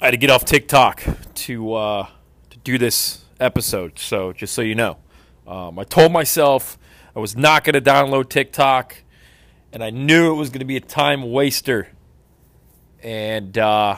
I had to get off TikTok to uh, to do this episode. So just so you know, um, I told myself I was not going to download TikTok, and I knew it was going to be a time waster, and uh,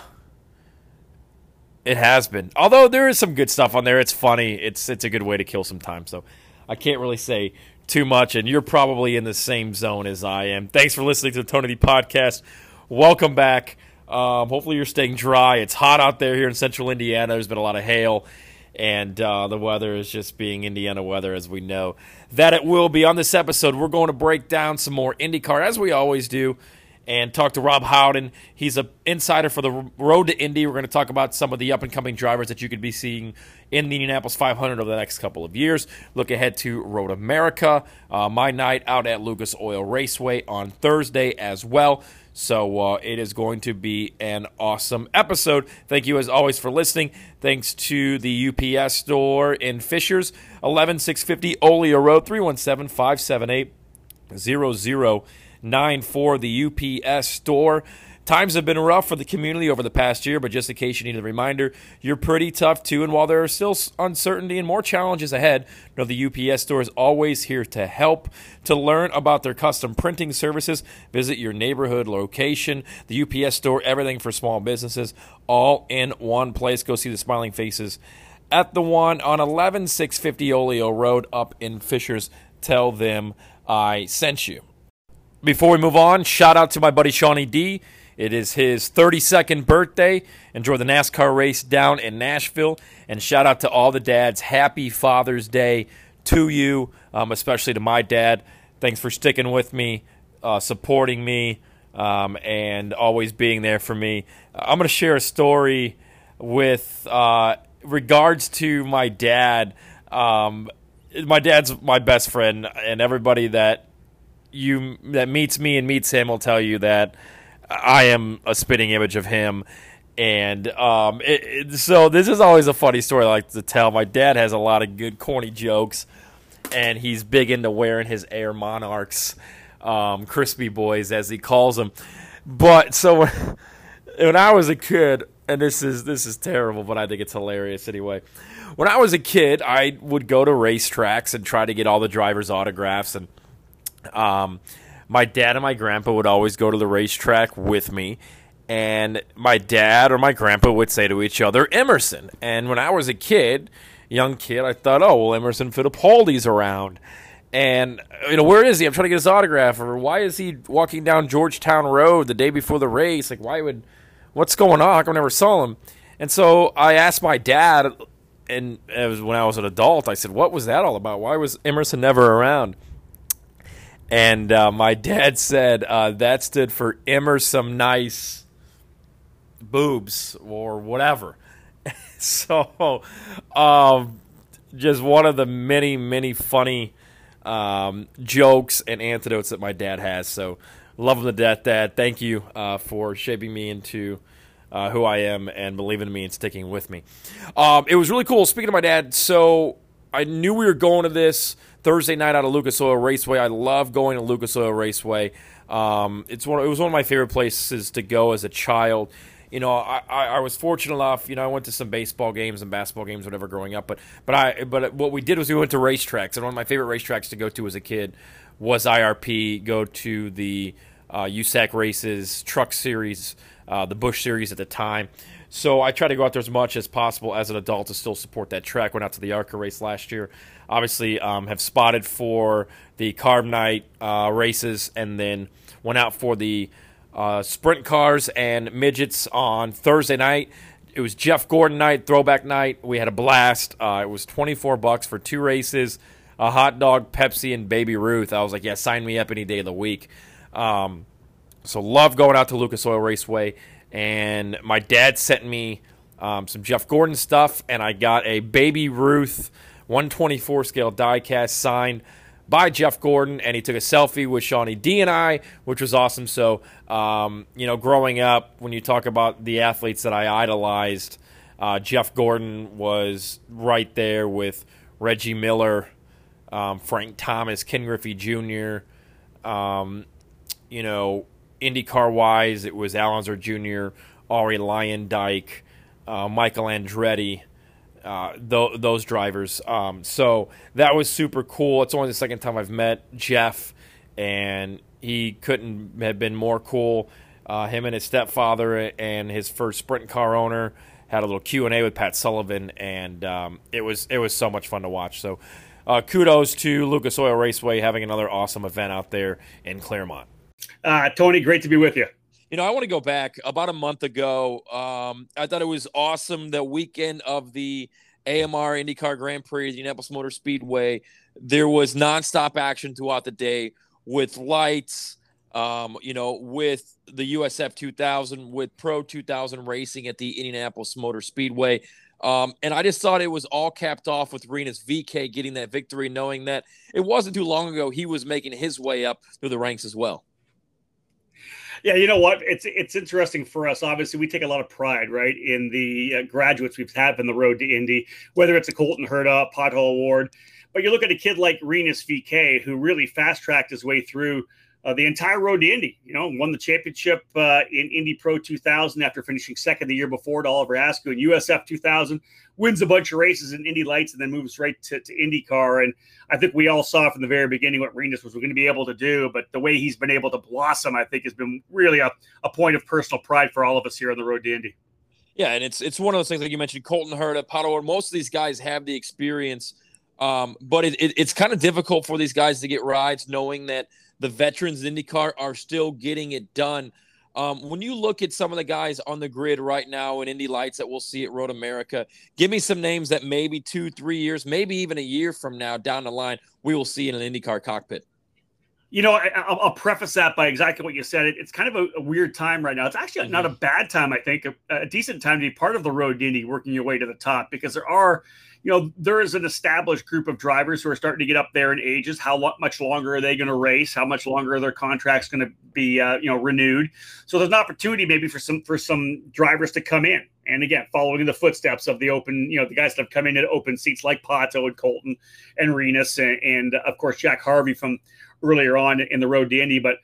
it has been. Although there is some good stuff on there, it's funny. It's it's a good way to kill some time. So I can't really say too much, and you're probably in the same zone as I am. Thanks for listening to the Tony D podcast. Welcome back. Um, hopefully you're staying dry. It's hot out there here in central Indiana. There's been a lot of hail, and uh, the weather is just being Indiana weather, as we know that it will be. On this episode, we're going to break down some more IndyCar, as we always do, and talk to Rob Howden. He's an insider for the Road to Indy. We're going to talk about some of the up and coming drivers that you could be seeing in the Indianapolis 500 over the next couple of years. Look ahead to Road America, uh, my night out at Lucas Oil Raceway on Thursday as well. So uh, it is going to be an awesome episode. Thank you as always for listening. Thanks to the UPS store in Fishers, 11650 Olio Road, 317 578 0094. The UPS store. Times have been rough for the community over the past year, but just in case you need a reminder, you're pretty tough too. And while there are still uncertainty and more challenges ahead, know the UPS store is always here to help. To learn about their custom printing services, visit your neighborhood location. The UPS store, everything for small businesses, all in one place. Go see the smiling faces at the one on 11650 Olio Road up in Fishers. Tell them I sent you. Before we move on, shout out to my buddy Shawnee D. It is his 32nd birthday. Enjoy the NASCAR race down in Nashville. And shout out to all the dads. Happy Father's Day to you, um, especially to my dad. Thanks for sticking with me, uh, supporting me, um, and always being there for me. I'm going to share a story with uh, regards to my dad. Um, my dad's my best friend, and everybody that you that meets me and meets him will tell you that I am a spitting image of him. And um, it, it, so this is always a funny story I like to tell. My dad has a lot of good corny jokes, and he's big into wearing his Air Monarchs, um, crispy boys as he calls them. But so when, when I was a kid, and this is this is terrible, but I think it's hilarious anyway. When I was a kid, I would go to racetracks and try to get all the drivers' autographs and um, my dad and my grandpa would always go to the racetrack with me. And my dad or my grandpa would say to each other, Emerson. And when I was a kid, young kid, I thought, oh, well, Emerson Fittipaldi's around. And, you know, where is he? I'm trying to get his autograph. Or why is he walking down Georgetown Road the day before the race? Like, why would, what's going on? I never saw him? And so I asked my dad, and it was when I was an adult, I said, what was that all about? Why was Emerson never around? And uh, my dad said uh, that stood for Immer some Nice Boobs or whatever. so, um, just one of the many, many funny um, jokes and antidotes that my dad has. So, love him to death, Dad. Thank you uh, for shaping me into uh, who I am and believing in me and sticking with me. Um, it was really cool. Speaking to my dad, so I knew we were going to this Thursday night out of Lucas Oil Raceway. I love going to Lucas Oil Raceway. Um, it's one. It was one of my favorite places to go as a child. You know, I, I, I, was fortunate enough. You know, I went to some baseball games and basketball games, whatever, growing up. But but I but what we did was we went to racetracks, and one of my favorite racetracks to go to as a kid was IRP. Go to the uh, USAC races, Truck Series, uh, the Bush Series at the time. So I try to go out there as much as possible as an adult to still support that track. Went out to the ARCA race last year obviously um, have spotted for the Carb Night uh, races and then went out for the uh, sprint cars and midgets on Thursday night. It was Jeff Gordon night, throwback night. We had a blast. Uh, it was 24 bucks for two races, a hot dog, Pepsi, and Baby Ruth. I was like, yeah, sign me up any day of the week. Um, so love going out to Lucas Oil Raceway. And my dad sent me um, some Jeff Gordon stuff, and I got a Baby Ruth 124 scale diecast signed by Jeff Gordon, and he took a selfie with Shawnee D and I, which was awesome. So, um, you know, growing up, when you talk about the athletes that I idolized, uh, Jeff Gordon was right there with Reggie Miller, um, Frank Thomas, Ken Griffey Jr. Um, you know, IndyCar wise, it was Al Unser Jr., Arie Luyendyk, uh, Michael Andretti, uh, th- those drivers. Um, so that was super cool. It's only the second time I've met Jeff, and he couldn't have been more cool. Uh, him and his stepfather and his first sprint car owner had a little Q and A with Pat Sullivan, and um, it was it was so much fun to watch. So, uh, kudos to Lucas Oil Raceway having another awesome event out there in Clermont. Uh, Tony, great to be with you. You know, I want to go back about a month ago. Um, I thought it was awesome the weekend of the GMR IndyCar Grand Prix, at the Indianapolis Motor Speedway. There was nonstop action throughout the day with lights, um, you know, with the USF 2000, with Pro 2000 racing at the Indianapolis Motor Speedway. Um, and I just thought it was all capped off with Rinus VeeKay getting that victory, knowing that it wasn't too long ago he was making his way up through the ranks as well. Yeah, you know what? It's it's interesting for us. Obviously, we take a lot of pride, right, in the uh, graduates we've had on the road to Indy, whether it's a Colton Herta Pato O'Ward, but you look at a kid like Rinus VeeKay who really fast tracked his way through uh, the entire road to Indy. You know, won the championship uh, in Indy Pro 2000 after finishing second the year before to Oliver Askew in USF 2000. Wins a bunch of races in Indy Lights and then moves right to, to IndyCar. And I think we all saw from the very beginning what Rinus was going to be able to do. But the way he's been able to blossom, I think, has been really a, a point of personal pride for all of us here on the road to Indy. Yeah, and it's it's one of those things like you mentioned, Colton Herta, Pato. Most of these guys have the experience, um, but it, it, it's kind of difficult for these guys to get rides, knowing that – the veterans in IndyCar are still getting it done. Um, when you look at some of the guys on the grid right now in Indy Lights that we'll see at Road America, give me some names that maybe two, three years, maybe even a year from now down the line, we will see in an IndyCar cockpit. You know, I, will preface that by exactly what you said. It, it's kind of a, a, weird time right now. It's actually mm-hmm. not a bad time, I think, a, a, decent time to be part of the road Indy, working your way to the top because there are you know, there is an established group of drivers who are starting to get up there in ages. How lo- much longer are they going to race? How much longer are their contracts going to be, uh, you know, renewed? So there's an opportunity maybe for some for some drivers to come in. And again, following in the footsteps of the open, you know, the guys that have come in at open seats like Pato and Colton and Rinus and, and of course Jack Harvey from earlier on in the road to Indy. But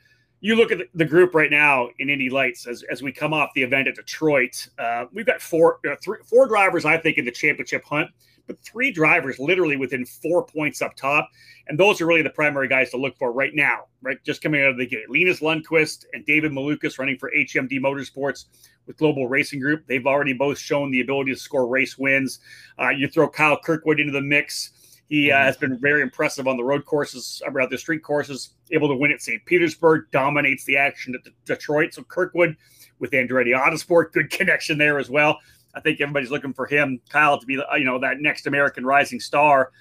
you look at the group right now in Indy Lights as, as we come off the event at Detroit. Uh, we've got four, uh, three, four drivers, I think, in the championship hunt but three drivers literally within four points up top. And those are really the primary guys to look for right now, right? Just coming out of the gate. Linus Lundqvist and David Malukas running for HMD Motorsports with Global Racing Group. They've already both shown the ability to score race wins. Uh, you throw Kyle Kirkwood into the mix. He uh, mm-hmm. has been very impressive on the road courses, about the street courses, able to win at St. Petersburg, dominates the action at Detroit. So Kirkwood with Andretti Autosport, good connection there as well. I think everybody's looking for him, Kyle, to be you know that next American rising star.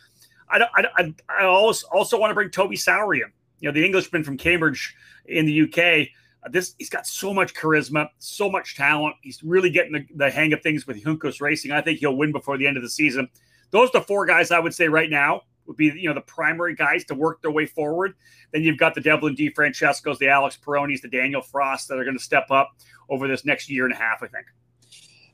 I I, I also also want to bring Toby Sowery in. You know, the Englishman from Cambridge in the UK. Uh, this he's got so much charisma, so much talent. He's really getting the, the hang of things with Juncos Racing. I think he'll win before the end of the season. Those are the four guys I would say right now would be you know the primary guys to work their way forward. Then you've got the Devlin DeFrancescos, the Alex Peronis, the Danial Frost that are going to step up over this next year and a half. I think.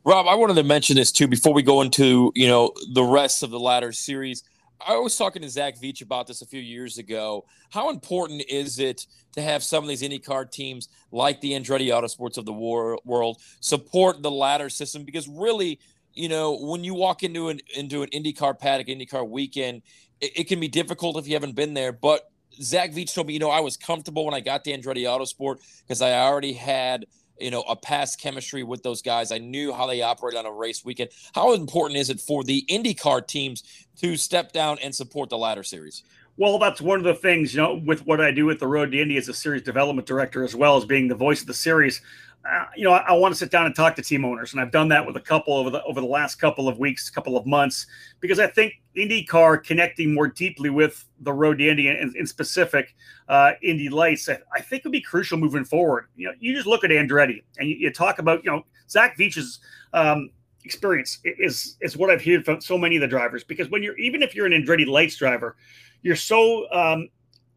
Rob, I wanted to mention this too before we go into you know the rest of the ladder series. I was talking to Zach Veach about this a few years ago. How important is it to have some of these IndyCar teams like the Andretti Autosports of the war- world support the ladder system? Because really, you know, when you walk into an into an IndyCar paddock, IndyCar weekend, it, it can be difficult if you haven't been there. But Zach Veach told me, you know, I was comfortable when I got the Andretti Autosport because I already had – you know, a past chemistry with those guys. I knew how they operate on a race weekend. How important is it for the IndyCar teams to step down and support the ladder series? Well, that's one of the things, you know, with what I do with the Road to Indy as a series development director, as well as being the voice of the series uh, you know, I, I, want to sit down and talk to team owners, and I've done that with a couple over the over the last couple of weeks, couple of months, because I think IndyCar connecting more deeply with the road to Indy and in specific uh, Indy Lights, I, I, think would be crucial moving forward. You know, you just look at Andretti and you, you talk about, you know, Zach Veach's um, experience is is what I've heard from so many of the drivers. Because when you're even if you're an Andretti Lights driver, you're so um,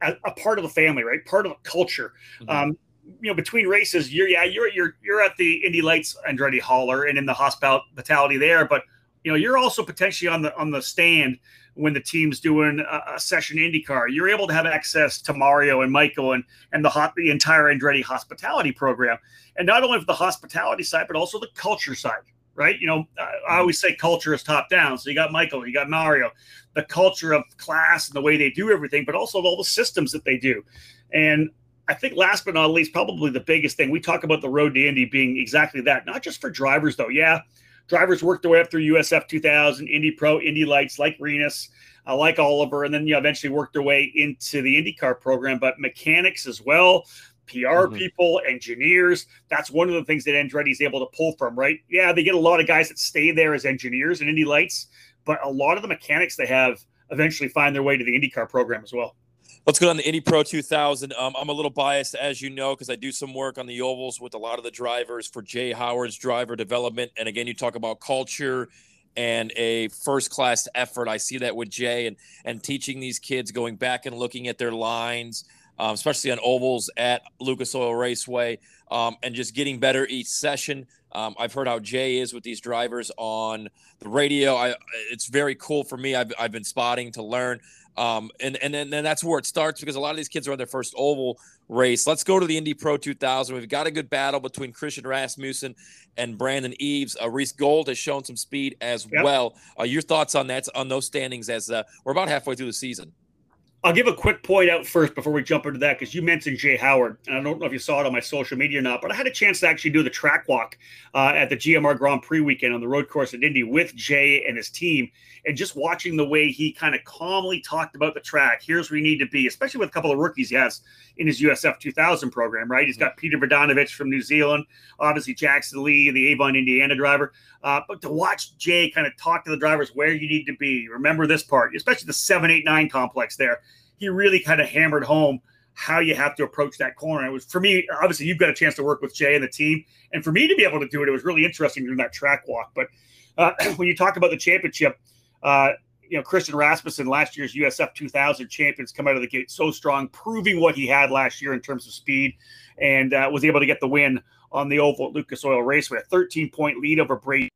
a, a, part of the family, right? Part of the culture. Mm-hmm. Um, you know, between races, you're yeah, you're you're you're at the Indy Lights Andretti Hauler and in the hospitality there, but you know, you're also potentially on the on the stand when the team's doing a, a session IndyCar. You're able to have access to Mario and Michael and and the hot the entire Andretti hospitality program, and not only for the hospitality side, but also the culture side. right? You know, I always say culture is top down. So you got Michael, you got Mario, the culture of class and the way they do everything, but also all the systems that they do. And I think last but not least, probably the biggest thing we talk about the road to Indy being exactly that, not just for drivers though. Yeah, drivers work their way up through USF 2000, Indy Pro, Indy Lights, like Rinus, uh, like Oliver, and then you know, eventually work their way into the IndyCar program. But mechanics as well, PR mm-hmm. people, engineers. That's one of the things that Andretti is able to pull from, right? Yeah, they get a lot of guys that stay there as engineers in Indy Lights, but a lot of the mechanics they have eventually find their way to the IndyCar program as well. Let's go on the Indy Pro 2000. Um, I'm a little biased, as you know, because I do some work on the ovals with a lot of the drivers for Jay Howard's driver development. And again, you talk about culture and a first class effort. I see that with Jay and and teaching these kids going back and looking at their lines, um, especially on ovals at Lucas Oil Raceway, um, and just getting better each session. Um, I've heard how Jay is with these drivers on the radio. I, it's very cool for me. I've, I've been spotting to learn. Um, and and then, then that's where it starts because a lot of these kids are on their first oval race. Let's go to the Indy Pro 2000. We've got a good battle between Christian Rasmussen and Braden Eves. Uh, Reece Gold has shown some speed as yep. well. Uh, your thoughts on that on those standings as uh, we're about halfway through the season? I'll give a quick point out first before we jump into that because you mentioned Jay Howard. And I don't know if you saw it on my social media or not, but I had a chance to actually do the track walk uh, at the GMR Grand Prix weekend on the road course at Indy with Jay and his team. And just watching the way he kind of calmly talked about the track. Here's where you need to be, especially with a couple of rookies he has in his USF 2000 program, right? He's got Peter Bogdanovich from New Zealand, obviously Jackson Lee, the Avon, Indiana driver. Uh, but to watch Jay kind of talk to the drivers where you need to be, remember this part, especially the 789 complex there. He really kind of hammered home how you have to approach that corner. It was for me, obviously, you've got a chance to work with Jay and the team. And for me to be able to do it, it was really interesting during that track walk. But uh, when you talk about the championship, uh, you know, Christian Rasmussen, last year's USF 2000 champions, come out of the gate so strong, proving what he had last year in terms of speed, and uh, was able to get the win on the oval at Lucas Oil Raceway. A 13 point lead over Braden.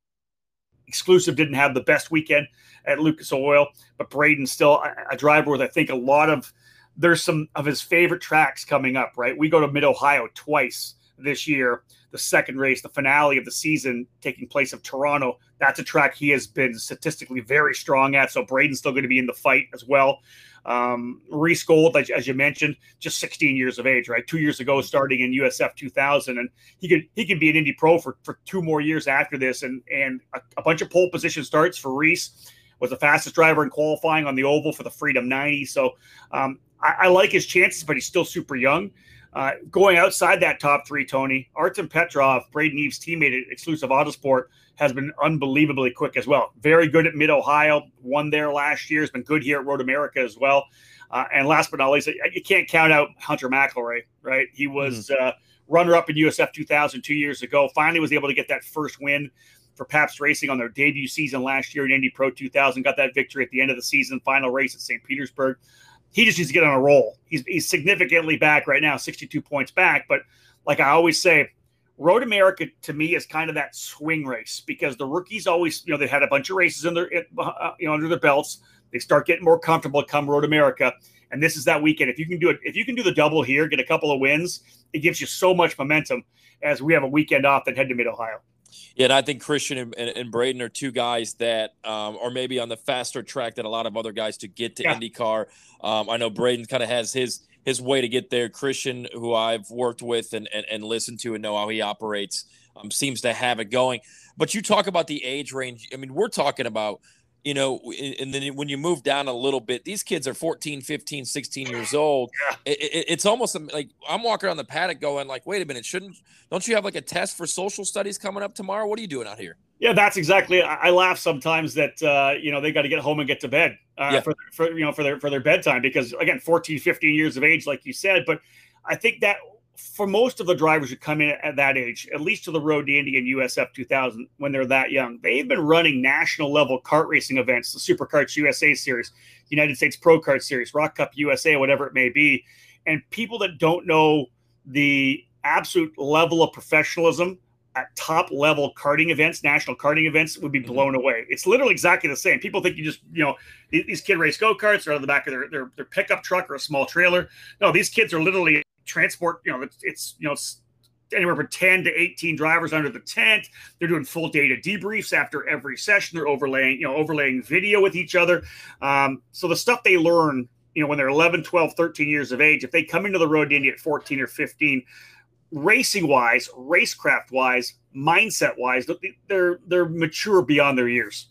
Exclusive didn't have the best weekend at Lucas Oil, but Braden still a, a driver with I think a lot of there's some of his favorite tracks coming up. Right, we go to Mid Ohio twice this year. The second race, the finale of the season, taking place of Toronto. That's a track he has been statistically very strong at. So Braden's still going to be in the fight as well. Um, Reece Gold, as, as, you mentioned, just 16 years of age, right? Two years ago, starting in USF 2000, and he could he could be an Indy Pro for, for two more years after this, and and a, a bunch of pole position starts for Reece. Was the fastest driver in qualifying on the oval for the Freedom 90. So um, I, I, like his chances, but he's still super young. Uh, going outside that top three, Tony Artem Petrov, Braden Eves' teammate at Exclusive Autosport, has been unbelievably quick as well. Very good at Mid Ohio, won there last year. Has been good here at Road America as well. Uh, and last but not least, you can't count out Hunter McElrea, right? He was mm-hmm. uh, runner up in USF 2000 two years ago. Finally, was able to get that first win for Pabst Racing on their debut season last year in Indy Pro 2000. Got that victory at the end of the season, final race at St. Petersburg. He just needs to get on a roll. He's, he's significantly back right now, 62 points back. But like I always say, Road America to me is kind of that swing race because the rookies always, you know, they had a bunch of races in their, uh, you know, under their belts. They start getting more comfortable come Road America, and this is that weekend. If you can do it, if you can do the double here, get a couple of wins, it gives you so much momentum as we have a weekend off and head to Mid Ohio. Yeah, and I think Christian and, and, and Braden are two guys that um, are maybe on the faster track than a lot of other guys to get to yeah. IndyCar. Um, I know Braden kind of has his his way to get there. Christian, who I've worked with and, and, and listened to and know how he operates, um, seems to have it going. But you talk about the age range. I mean, we're talking about – you know, and then when you move down a little bit, these kids are 14, 15, 16 years old. Yeah. It, it, it's almost like I'm walking on the paddock going like, wait a minute, shouldn't, don't you have like a test for social studies coming up tomorrow? What are you doing out here? Yeah, that's exactly. I, I laugh sometimes that, uh, you know, they got to get home and get to bed uh, yeah. for, for, you know, for their, for their bedtime because again, 14, 15 years of age, like you said, but I think that for most of the drivers who come in at that age, at least to the Road to Indy and USF 2000, when they're that young, they've been running national level kart racing events, the Super Karts USA Series, United States Pro Kart Series, ROK Cup USA, whatever it may be. And people that don't know the absolute level of professionalism at top level karting events, national karting events, would be mm-hmm. blown mm-hmm. away. It's literally exactly the same. People think you just, you know, these kid race go karts are of the back of their, their, their pickup truck or a small trailer. No, these kids are literally transport, you know, it's, it's you know, anywhere from 10 to 18 drivers under the tent. They're doing full data debriefs after every session. They're overlaying, you know, overlaying video with each other. Um, so the stuff they learn, you know, when they're 11, 12, 13 years of age, if they come into the road Indy at 14 or 15, racing wise, racecraft wise, mindset wise, they're they're mature beyond their years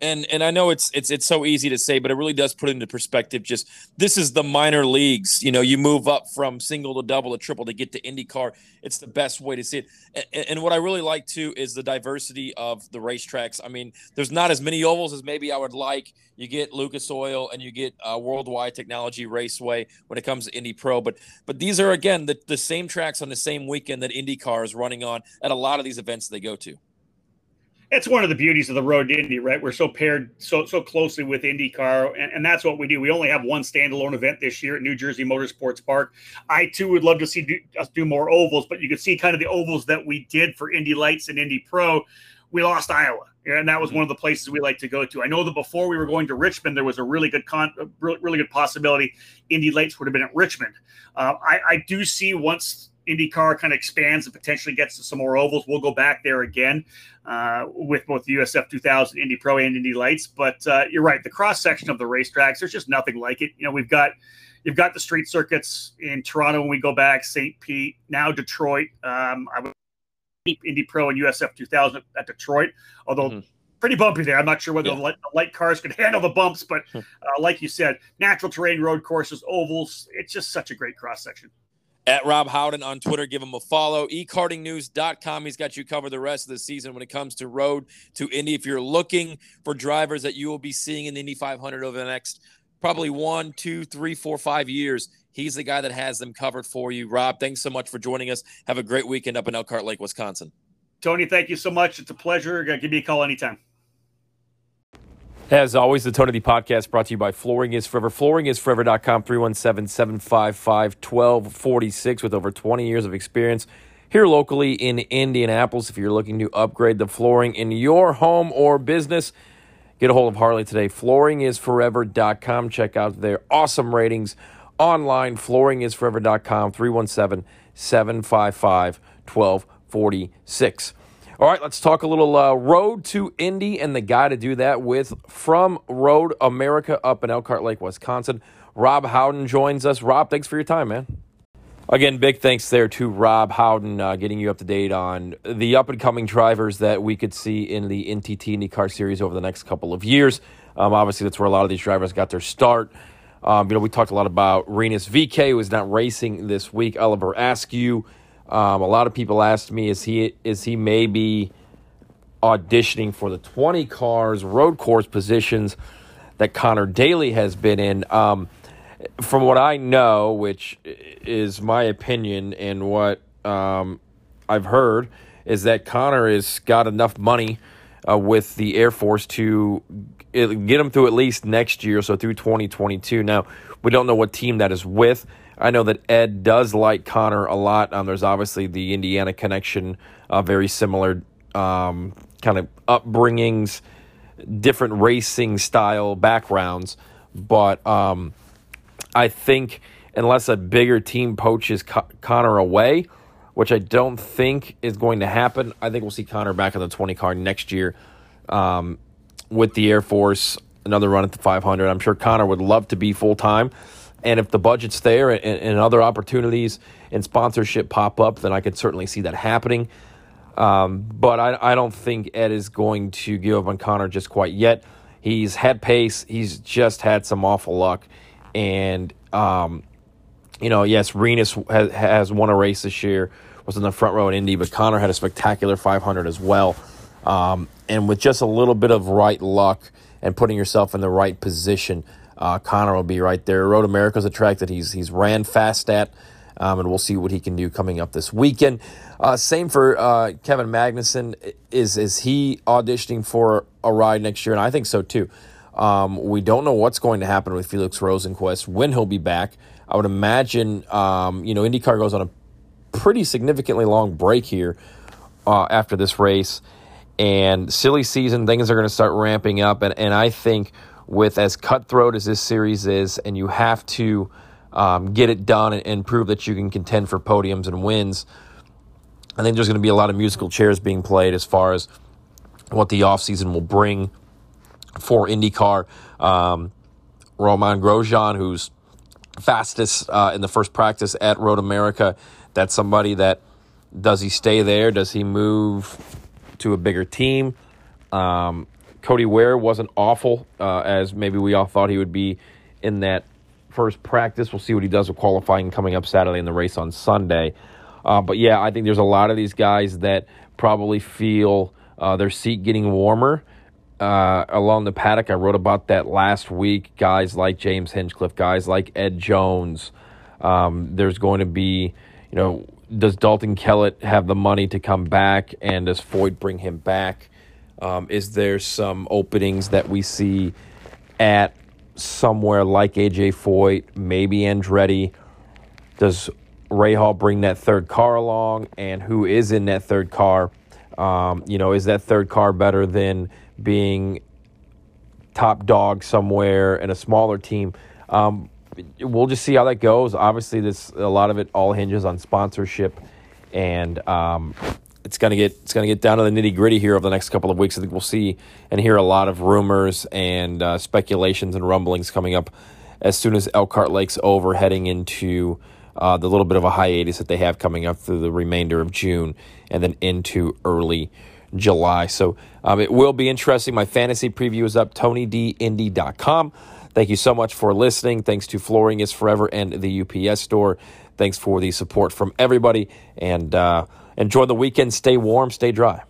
and and I know it's it's it's so easy to say, but it really does put into perspective. Just this is the minor leagues. You know, you move up from single to double to triple to get to IndyCar. It's the best way to see it. And, and what I really like too is the diversity of the racetracks. I mean, there's not as many ovals as maybe I would like. You get Lucas Oil and you get uh, Worldwide Technology Raceway when it comes to Indy Pro, but but these are again the the same tracks on the same weekend that IndyCar is running on at a lot of these events they go to it's one of the beauties of the road to Indy, right? We're so paired so so closely with IndyCar, and, and that's what we do. We only have one standalone event this year at New Jersey Motorsports Park. I too would love to see do, us do more ovals, but you can see kind of the ovals that we did for Indy Lights and Indy Pro. We lost Iowa, and that was one of the places we like to go to. I know that before we were going to Richmond, there was a really good con, really, really good possibility Indy Lights would have been at Richmond. Uh, I, I do see once IndyCar kind of expands and potentially gets to some more ovals, we'll go back there again uh, with both the USF 2000, Indy Pro, and Indy Lights. But uh, you're right, the cross section of the racetracks, there's just nothing like it. You know, we've got you've got the street circuits in Toronto when we go back, St. Pete, now Detroit. Um, I would keep Indy Pro and USF 2000 at Detroit, although. Mm-hmm pretty bumpy there. I'm not sure whether yeah. the, light, the, light, cars could handle the bumps, but hmm. uh, like you said, natural terrain road courses, ovals, it's just such a great cross section at Rob Howden on Twitter. Give him a follow. ekartingnews.com. He's got you covered the rest of the season when it comes to road to Indy. If you're looking for drivers that you will be seeing in the Indy 500 over the next probably one, two, three, four, five years, he's the guy that has them covered for you. Rob, thanks so much for joining us. Have a great weekend up in Elkhart Lake, Wisconsin. Tony, thank you so much. It's a pleasure. Give me a call anytime. As always, the Tony D podcast brought to you by Flooring is Forever. Flooringisforever.com, 317 755 1246 with over 20 years of experience here locally in Indianapolis. If you're looking to upgrade the flooring in your home or business, get a hold of Harley today. Flooringisforever.com. Check out their awesome ratings online. Flooringisforever.com, 317 755 1246. All right, let's talk a little uh, road to Indy and the guy to do that with from Road America up in Elkhart Lake, Wisconsin. Rob Howden joins us. Rob, thanks for your time, man. Again, big thanks there to Rob Howden uh, getting you up to date on the up and coming drivers that we could see in the NTT IndyCar Series over the next couple of years. Um, obviously, that's where a lot of these drivers got their start. Um, you know, we talked a lot about Rinus VeeKay, who is not racing this week. Oliver Askew um, a lot of people asked me, is he is he maybe auditioning for the 20 cars road course positions that Conor Daly has been in? Um, from what I know, which is my opinion and what um, I've heard, is that Conor has got enough money uh, with the Air Force to get him through at least next year, so through 2022. Now, we don't know what team that is with. I know that Ed does like Conor a lot. Um, there's obviously the Indiana connection, uh, very similar um, kind of upbringings, different racing style backgrounds. But um, I think unless a bigger team poaches Co- Conor away, which I don't think is going to happen, I think we'll see Conor back in the 20 car next year um, with the Air Force, another run at the 500. I'm sure Conor would love to be full time. And if the budget's there and, and other opportunities and sponsorship pop up, then I could certainly see that happening. Um, but I, I don't think Ed is going to give up on Conor just quite yet. He's had pace. He's just had some awful luck. And, um, you know, yes, Rinus has, has won a race this year, was in the front row in Indy, but Conor had a spectacular 500 as well. Um, and with just a little bit of right luck and putting yourself in the right position, uh, Conor will be right there. Road America is a track that he's he's ran fast at, um, and we'll see what he can do coming up this weekend. Uh, same for uh, Kevin Magnussen. Is is he auditioning for a ride next year? And I think so too. Um, we don't know what's going to happen with Felix Rosenqvist when he'll be back. I would imagine, um, you know, IndyCar goes on a pretty significantly long break here uh, after this race, and silly season things are going to start ramping up, and and I think with as cutthroat as this series is, and you have to um, get it done and, and, prove that you can contend for podiums and wins. I think there's going to be a lot of musical chairs being played as far as what the offseason will bring for IndyCar. Um, Romain Grosjean, who's fastest uh, in the first practice at Road America, that's somebody that does he stay there? Does he move to a bigger team? Um, Cody Ware wasn't awful uh, as maybe we all thought he would be in that first practice. We'll see what he does with qualifying coming up Saturday in the race on Sunday. Uh, but yeah, I think there's a lot of these guys that probably feel uh, their seat getting warmer uh, along the paddock. I wrote about that last week. Guys like James Hinchcliffe, guys like Ed Jones. Um, there's going to be, you know, does Dalton Kellett have the money to come back, and does Foyt bring him back? Um, is there some openings that we see at somewhere like AJ Foyt, maybe Andretti? Does Rahal bring that third car along, and who is in that third car? Um, you know, is that third car better than being top dog somewhere in a smaller team? Um, we'll just see how that goes. Obviously, this a lot of it all hinges on sponsorship, and um, it's gonna get it's gonna get down to the nitty gritty here over the next couple of weeks. I think we'll see and hear a lot of rumors and uh, speculations and rumblings coming up as soon as Elkhart Lake's over, heading into uh, the little bit of a hiatus that they have coming up through the remainder of June and then into early July. So um, it will be interesting. My fantasy preview is up, tonydindy.com. Thank you so much for listening. Thanks to Flooring is Forever and the UPS store. Thanks for the support from everybody. And uh, enjoy the weekend. Stay warm, stay dry.